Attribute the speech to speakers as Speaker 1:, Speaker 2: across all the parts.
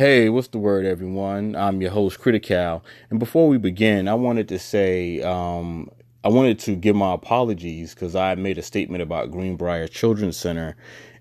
Speaker 1: Hey, what's the word, everyone? I'm your host, Critical. And before we begin, I wanted to say, um, I wanted to give my apologies because I made a statement about Greenbriar Children's Center.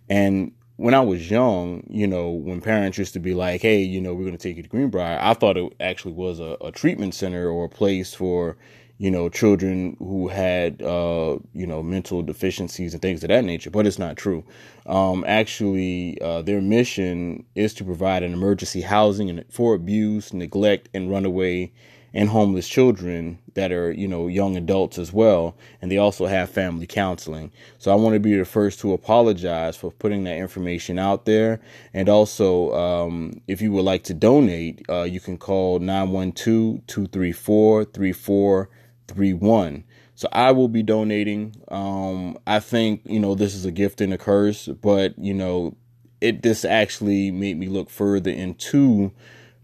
Speaker 1: And when I was young, you know, when parents used to be like, hey, you know, we're going to take you to Greenbriar, I thought it actually was a, a treatment center or a place for, you know, children who had, uh, you know, mental deficiencies and things of that nature, but it's not true. Um, actually, uh, their mission is to provide an emergency housing for abuse, neglect, and runaway and homeless children that are, you know, young adults as well. And they also have family counseling. So I want to be the first to apologize for putting that information out there. And also, um, if you would like to donate, uh, you can call 912 234 3431. So I will be donating. Um, I think, you know, this is a gift and a curse, but, you know, it this actually made me look further into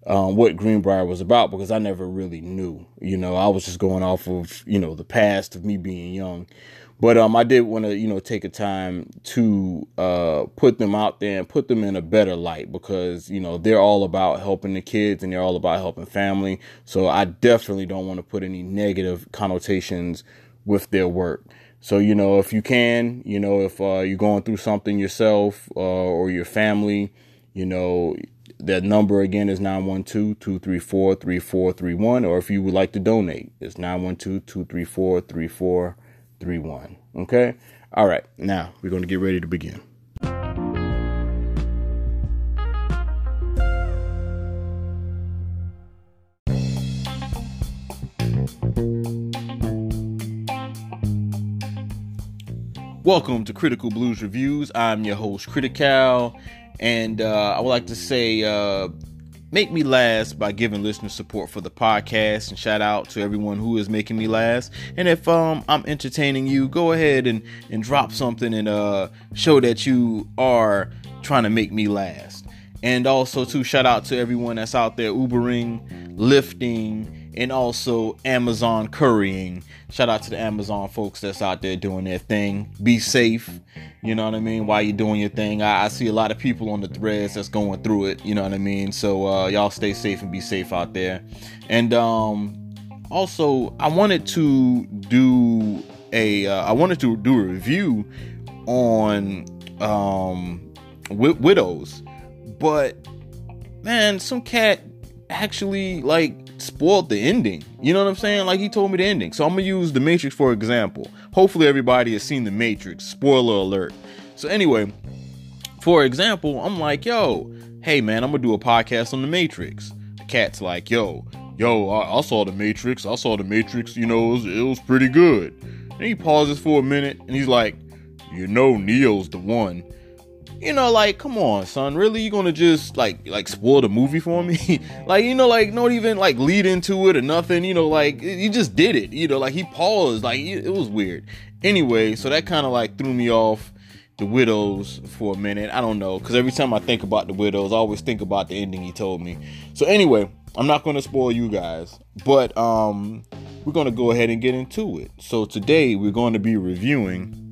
Speaker 1: um, what Greenbriar was about because I never really knew. You know, I was just going off of you know the past of me being young. But um, I did want to you know take a time to uh, put them out there and put them in a better light because you know they're all about helping the kids and they're all about helping family. So I definitely don't want to put any negative connotations with their work. So you know if you can, you know if uh, you're going through something yourself uh, or your family, you know that number again is 912-234-3431 or if you would like to donate it's 912-234-3431 okay all right now we're going to get ready to begin Welcome to Critical Blues Reviews. I'm your host, Critical, and uh, I would like to say, uh, make me last by giving listener support for the podcast and shout out to everyone who is making me last. And if um, I'm entertaining you, go ahead and, and drop something and uh, show that you are trying to make me last. And also to shout out to everyone that's out there Ubering, Lyfting, and also Amazon currying. Shout out to the Amazon folks that's out there doing their thing. Be safe, you know what I mean, while you're doing your thing. I, I see a lot of people on the threads that's going through it, you know what I mean? So uh, y'all stay safe and be safe out there. And um, also, I wanted to do a uh, I wanted to do a review on um, wi- widows, but man, some cat actually like spoiled the ending. You know what I'm saying? Like he told me the ending. So I'm gonna use the Matrix for example. Hopefully everybody has seen the Matrix. Spoiler alert. So anyway, for example, I'm like, yo, hey man, I'm gonna do a podcast on the Matrix. The cat's like, yo, yo, I, I saw the Matrix. I saw the Matrix. You know, it was, it was pretty good. And he pauses for a minute and he's like, you know, Neo's the one you know, like, come on, son, really? You gonna just like like spoil the movie for me? like, you know, like not even like lead into it or nothing. You know, like you just did it. You know, like he paused, like it was weird. Anyway, so that kind of like threw me off the widows for a minute. I don't know, because every time I think about the widows, I always think about the ending he told me. So anyway, I'm not gonna spoil you guys, but um, we're gonna go ahead and get into it. So today we're going to be reviewing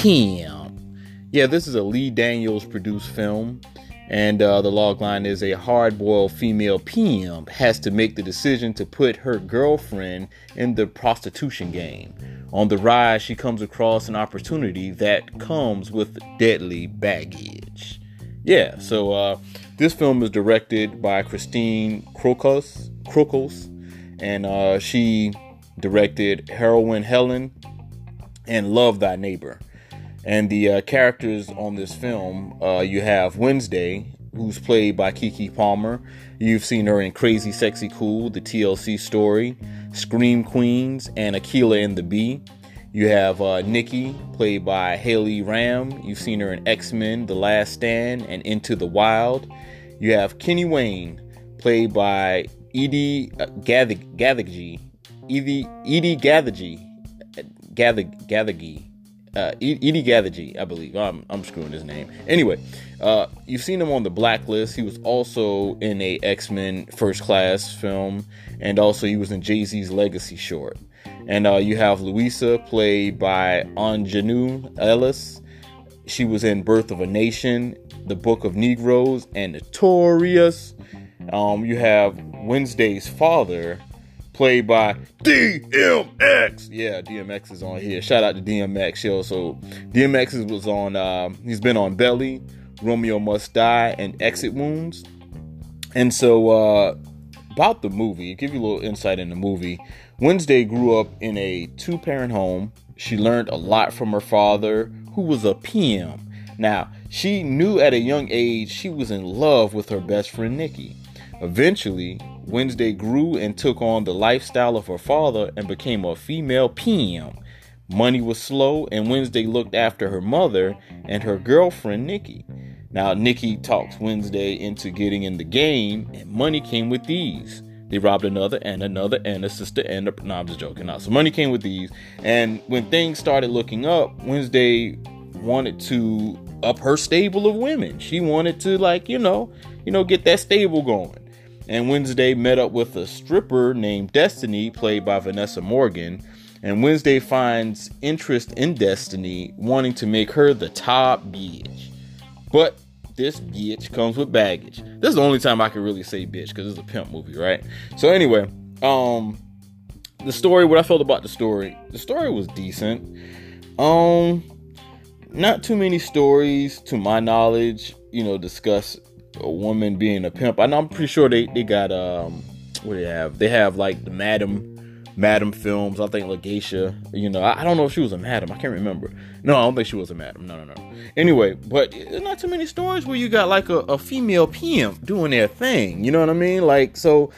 Speaker 1: Pimp. Yeah, this is a Lee Daniels produced film, and uh, the logline is a hard-boiled female pimp has to make the decision to put her girlfriend in the prostitution game. On the rise, she comes across an opportunity that comes with deadly baggage. Yeah, so uh, this film is directed by Christine Crokos and uh, she directed Heroin Helen and Love Thy Neighbor. And the uh, characters on this film, uh, you have Wednesday, who's played by Keke Palmer. You've seen her in Crazy Sexy Cool, the TLC story, Scream Queens, and Akeelah and the Bee. You have uh, Nikki, played by Haley Ramm. You've seen her in X Men, The Last Stand, and Into the Wild. You have Kenny Wayne, played by Edi uh. Edi, Edi. Gathegi. Uh, Edi Gathegi, I believe. I'm, I'm screwing his name. Anyway, uh, you've seen him on the Blacklist. He was also in a X Men First Class film, and also he was in Jay Z's Legacy short. And uh, you have Louisa, played by Aunjanue Ellis. She was in Birth of a Nation, The Book of Negroes, and Notorious. Um, you have Wednesday's father, played by DMX. Yeah, DMX is on here. Shout out to DMX. Yo, so DMX was on. Uh, he's been on Belly, Romeo Must Die, and Exit Wounds. And so, uh, about the movie, give you a little insight in the movie. Wednesday grew up in a two-parent home. She learned a lot from her father, who was a PM. Now, she knew at a young age she was in love with her best friend Nikki. Eventually, Wednesday grew and took on the lifestyle of her father and became a female PM. Money was slow, and Wednesday looked after her mother and her girlfriend Nikki. Now, Nikki talks Wednesday into getting in the game, and money came with these. They robbed another and another and a sister and a. No, I'm just joking. Now, so money came with these, and when things started looking up, Wednesday wanted to up her stable of women. She wanted to like you know, you know, get that stable going and Wednesday met up with a stripper named Destiny, played by Vanessa Morgan. And Wednesday finds interest in Destiny, wanting to make her the top bitch. But this bitch comes with baggage. This is the only time I can really say bitch because it's a pimp movie, right? So anyway, um, the story, what I felt about the story, the story was decent. Um, not too many stories, to my knowledge, you know, discuss a woman being a pimp. I know I'm pretty sure they they got um what do they have? They have like the Madam Madam films. I think Legacia. You know, I, I, don't know if she was a madam. I can't remember. No, I don't think she was a madam. No, no, no. Anyway, but there's not too many stories where you got like a, a female pimp doing their thing. You know what I mean? Like so.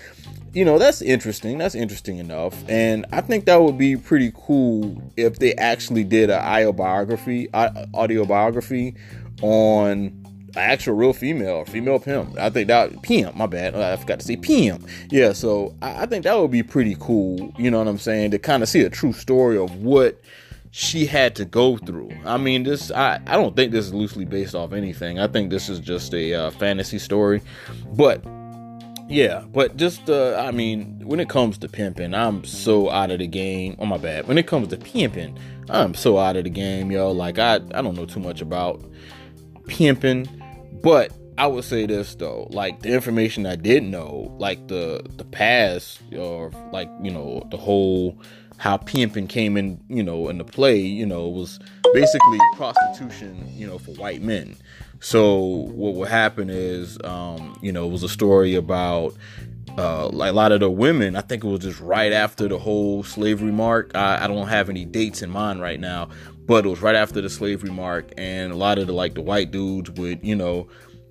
Speaker 1: You know that's interesting. That's interesting enough, and I think that would be pretty cool if they actually did an audio biography, audio biography on actual real female, or female pimp. I think that pimp. My bad, I forgot to say pimp. Yeah, so I, I think that would be pretty cool. You know what I'm saying? To kind of see a true story of what she had to go through. I mean, this I, I don't think this is loosely based off anything. I think this is just a uh, fantasy story. But yeah, but just uh, I mean, when it comes to pimping, I'm so out of the game. Oh my bad. When it comes to pimping, I'm so out of the game, yo. Like I I don't know too much about pimping but I would say this though, like the information I did know, like the the past or like you know the whole how pimping came in, you know, in the play, you know, was basically prostitution, you know, for white men. So what would happen is, um, you know, it was a story about uh, like a lot of the women. I think it was just right after the whole slavery mark. I, I don't have any dates in mind right now, but it was right after the slavery mark, and a lot of the like the white dudes would, you know,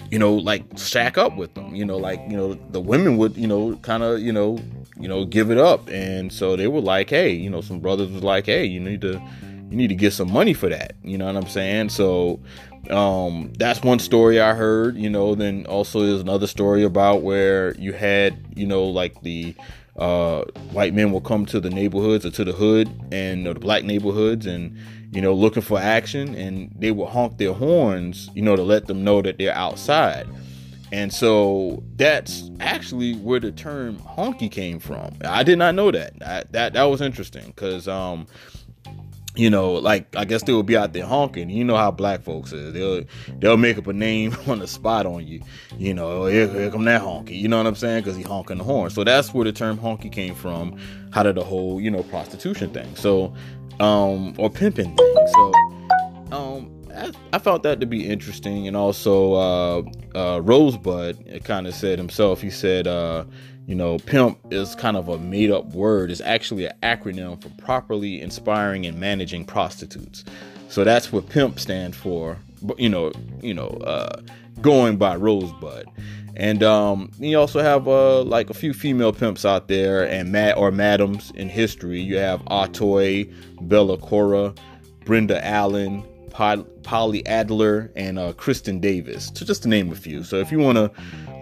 Speaker 1: you know, like shack up with them. You know, like you know, the women would, you know, kind of, you know, you know, give it up, and so they were like, hey, you know, some brothers was like, hey, you need to, you need to get some money for that. You know what I'm saying? So um that's one story i heard you know then also there's another story about where you had you know like the uh white men will come to the neighborhoods or to the hood and the black neighborhoods and you know, looking for action, and they would honk their horns, you know, to let them know that they're outside. And so that's actually where the term honky came from. I did not know that. I, that that was interesting because um you know, like I guess they will be out there honking. You know how black folks is. They'll they'll make up a name on the spot on you. You know, here, here come that honky. You know what I'm saying? Because he honking the horn. So that's where the term honky came from. How did the whole you know prostitution thing? So um, or pimping thing. So, um, I, I, found that to be interesting, and also uh, uh, Rosebud kind of said himself. He said, uh, you know, pimp is kind of a made-up word. It's actually an acronym for properly inspiring and managing prostitutes. So that's what pimp stands for. You know, you know, uh, going by Rosebud. And um, you also have uh, like a few female pimps out there and mad or madams in history. You have Atoy, Bella Cora, Brenda Allen, Polly Adler, and uh, Kristin Davis, to just to name a few. So if you want to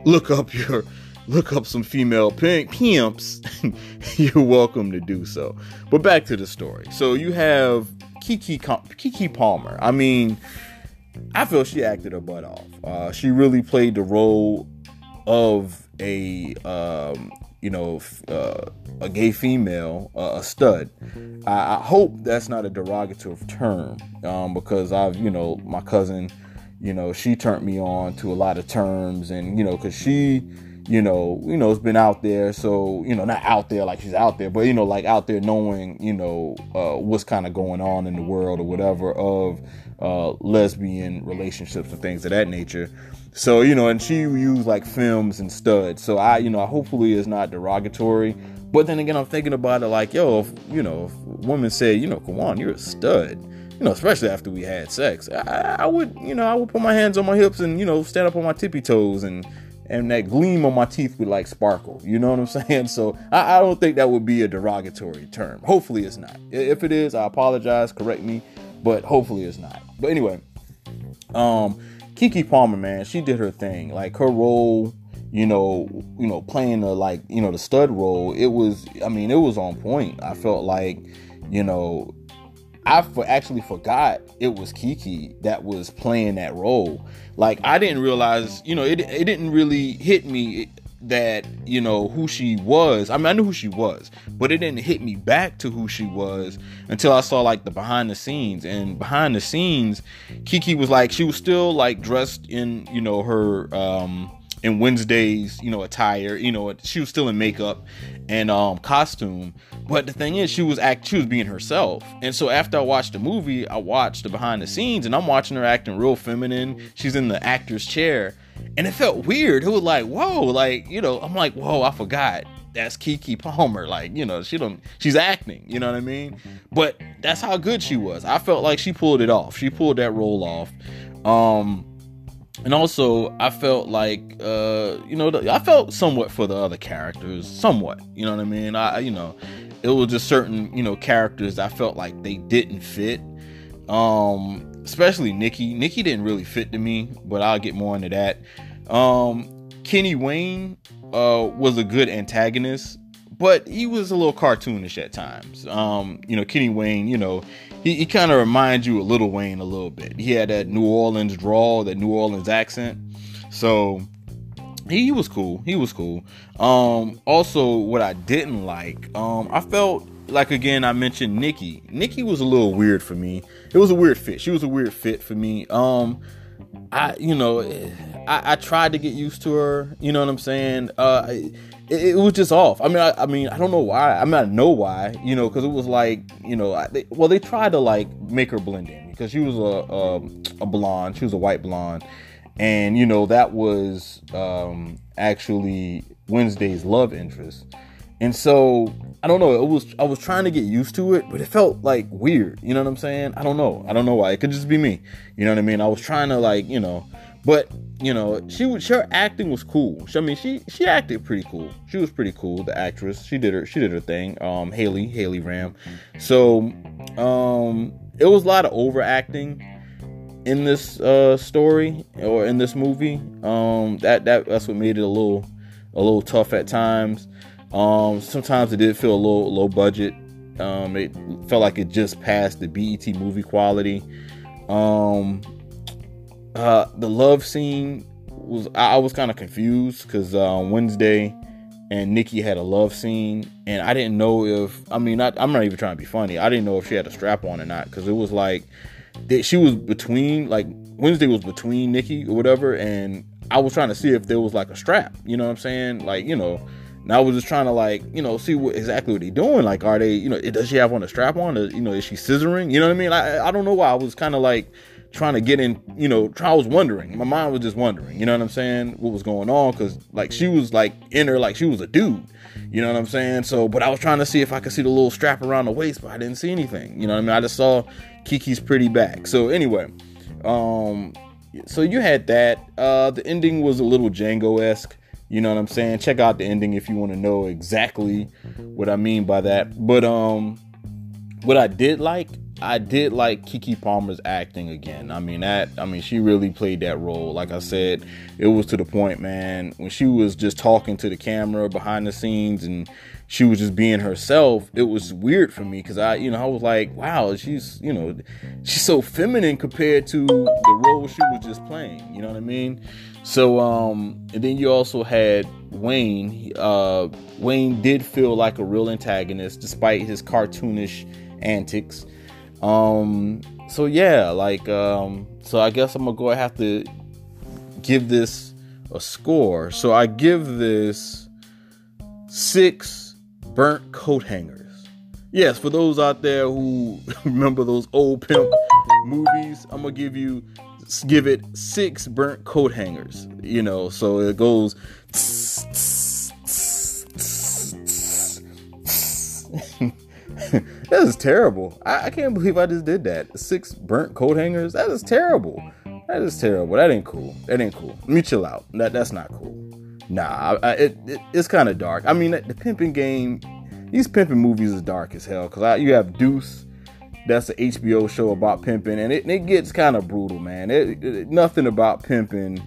Speaker 1: look up your look up some female pimps, you're welcome to do so. But back to the story. So you have Kiki Keke Palmer. I mean, I feel she acted her butt off. Uh, she really played the role of a um, you know uh, a gay female, uh, a stud. I, I, hope that's not a derogatory term um, because I've you know my cousin, you know she turned me on to a lot of terms and you know because she you know, you know, it's been out there. So, you know, not out there like she's out there, but you know, like out there knowing, you know, uh, what's kind of going on in the world or whatever of uh, lesbian relationships and things of that nature. So, you know, and she used like films and studs. So I, you know, hopefully it's not derogatory. But then again, I'm thinking about it like, yo, if, you know, if women say, you know, come on, you're a stud, you know, especially after we had sex, I, I would, you know, I would put my hands on my hips and, you know, stand up on my tippy toes and, and that gleam on my teeth would like sparkle. You know what I'm saying? So I, I, don't think that would be a derogatory term. Hopefully it's not. If it is, I apologize. Correct me, but hopefully it's not. But anyway, um, Keke Palmer, man, she did her thing. Like her role, you know, you know, playing the like, you know, the stud role. It was, I mean, it was on point. I felt like, you know, I for, actually forgot it was Keke that was playing that role. Like I didn't realize, you know, it it didn't really hit me that you know who she was. I mean, I knew who she was, but it didn't hit me back to who she was until I saw like the behind the scenes. And behind the scenes, Keke was like she was still like dressed in you know her um in Wednesday's, you know, attire. You know, she was still in makeup and um costume. But the thing is, she was act she was being herself. And so after I watched the movie, I watched the behind the scenes, and I'm watching her acting real feminine. She's in the actor's chair, and it felt weird. It was like, whoa, like you know, I'm like, whoa, I forgot. That's Keke Palmer. Like, you know, she don't she's acting, you know what I mean? But that's how good she was. I felt like she pulled it off. She pulled that role off. Um and also I felt like uh you know I felt somewhat for the other characters somewhat you know what I mean? I you know it was just certain you know characters I felt like they didn't fit. Um especially Nikki. Nikki didn't really fit to me but I'll get more into that. Um Kenny Wayne uh was a good antagonist but he was a little cartoonish at times um you know Kenny Wayne you know he, he kind of reminds you of Little Wayne a little bit. He had that New Orleans drawl, that New Orleans accent. So he, was cool. He was cool. Um, also, what I didn't like, um, I felt like again I mentioned Nikki. Nikki was a little weird for me. It was a weird fit. She was a weird fit for me. Um, I you know I, I tried to get used to her. You know what I'm saying? Uh, it, it, was just off. I mean, I, I, mean, I don't know why. I mean, I know why. You know, because it was like, you know, I, they, well, they tried to like make her blend in because she was a, a, a blonde. She was a white blonde, and you know that was um, actually Wednesday's love interest. And so I don't know. It was I was trying to get used to it, but it felt like weird. You know what I'm saying? I don't know. I don't know why. It could just be me. You know what I mean? I was trying to like you know but you know, she was her acting was cool. I mean, she she acted pretty cool. She was pretty cool. The actress, she did her she did her thing. Um, Haley Haley Ramm. So, um, it was a lot of overacting in this uh story or in this movie. Um, that that that's what made it a little a little tough at times. Um, sometimes it did feel a little low budget. Um, it felt like it just passed the BET movie quality. Um, uh, the love scene was I, I was kind of confused because uh, Wednesday and Nikki had a love scene, and I didn't know if I mean I, am not even trying to be funny. I didn't know if she had a strap on or not because it was like that she was between like Wednesday was between Nikki or whatever, and I was trying to see if there was like a strap. You know what I'm saying? Like you know. And I was just trying to like, you know, see what exactly what they doing. Like, are they, you know, does she have on a strap on? Or, you know, is she scissoring? You know what I mean? I I don't know why I was kind of like trying to get in, you know, I was wondering. My mind was just wondering, you know what I'm saying? What was going on? Cause like she was like in her, like she was a dude, you know what I'm saying? So, but I was trying to see if I could see the little strap around the waist, but I didn't see anything, you know what I mean? I just saw Keke's pretty back. So, anyway, um, so you had that. Uh, the ending was a little Django esque. You know what I'm saying? Check out the ending if you want to know exactly what I mean by that. But um, what I did like I did like Keke Palmer's acting again. I mean that I mean she really played that role. Like I said, it was to the point, man, when she was just talking to the camera behind the scenes and she was just being herself. It was weird for me cuz I, you know, I was like, wow, she's, you know, she's so feminine compared to the role she was just playing, you know what I mean? So um and then you also had Wayne. Uh Wayne did feel like a real antagonist despite his cartoonish antics. Um, so yeah, like, um, so I guess I'm gonna go. Have to give this a score. So I give this six burnt coat hangers. Yes, for those out there who remember those old pimp movies, I'm gonna give you give it six burnt coat hangers. You know, so it goes. that is terrible. I, I, can't believe I just did that. Six burnt coat hangers. That is terrible. That is terrible. That ain't cool. That ain't cool. Let me chill out. That that's not cool. Nah, I, it, it, it's kind of dark. I mean, the pimping game. These pimping movies is dark as hell. Cause you have Deuce. That's an HBO show about pimping, and it, it gets kind of brutal, man. It, nothing about pimping.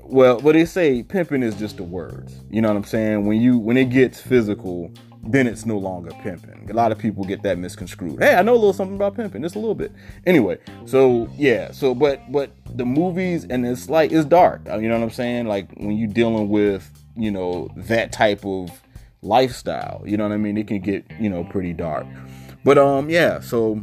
Speaker 1: Well, what they say, pimping is just the words. You know what I'm saying? When you when it gets physical, then it's no longer pimping. A lot of people get that misconstrued. Hey, I know a little something about pimping, just a little bit. Anyway, so yeah, so but but the movies and it's like it's dark. Uh, you know what I'm saying? Like when you're dealing with you know that type of lifestyle, you know what I mean? It can get you know pretty dark. But um yeah, so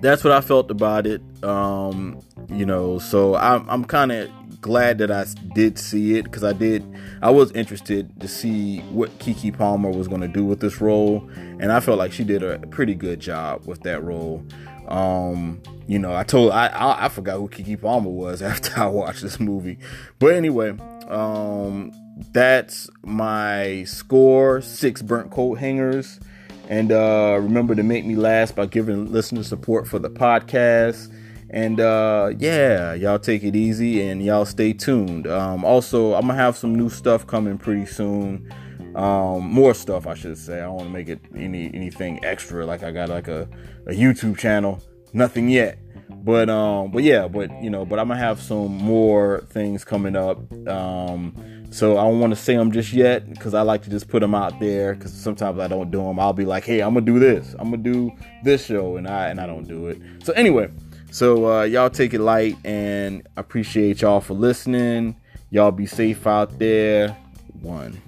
Speaker 1: that's what I felt about it. Um, you know, so I'm I'm kind of glad that I did see it because I did. I was interested to see what Keke Palmer was going to do with this role, and I felt like she did a pretty good job with that role. Um, you know, I told I, I, I forgot who Keke Palmer was after I watched this movie, but anyway, um, that's my score: six burnt coat hangers. And uh, remember to make me last by giving listener support for the podcast. And uh, yeah, y'all take it easy and y'all stay tuned. Um, also, I'm gonna have some new stuff coming pretty soon. Um, more stuff, I should say. I don't want to make it any anything extra. Like I got like a, a YouTube channel. Nothing yet. But um, but yeah, but you know, but I'm gonna have some more things coming up. Um, so I don't want to say them just yet because I like to just put them out there because sometimes I don't do them. I'll be like, hey, I'm gonna do this. I'm gonna do this show, and I and I don't do it. So anyway. So uh, y'all take it light and appreciate y'all for listening. Y'all be safe out there. One.